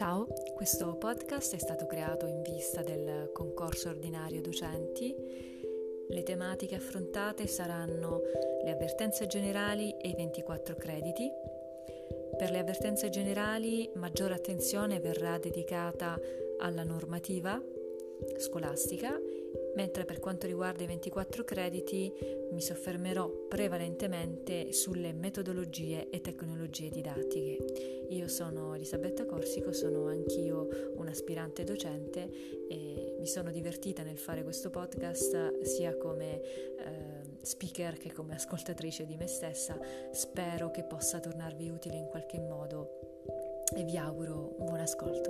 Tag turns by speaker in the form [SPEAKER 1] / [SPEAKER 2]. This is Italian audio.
[SPEAKER 1] Ciao, questo podcast è stato creato in vista del concorso ordinario docenti. Le tematiche affrontate saranno le avvertenze generali e i 24 crediti. Per le avvertenze generali maggiore attenzione verrà dedicata alla normativa scolastica mentre per quanto riguarda i 24 crediti mi soffermerò prevalentemente sulle metodologie e tecnologie didattiche. Io sono Elisabetta Corsico, sono anch'io un aspirante docente e mi sono divertita nel fare questo podcast sia come eh, speaker che come ascoltatrice di me stessa. Spero che possa tornarvi utile in qualche modo e vi auguro un buon ascolto.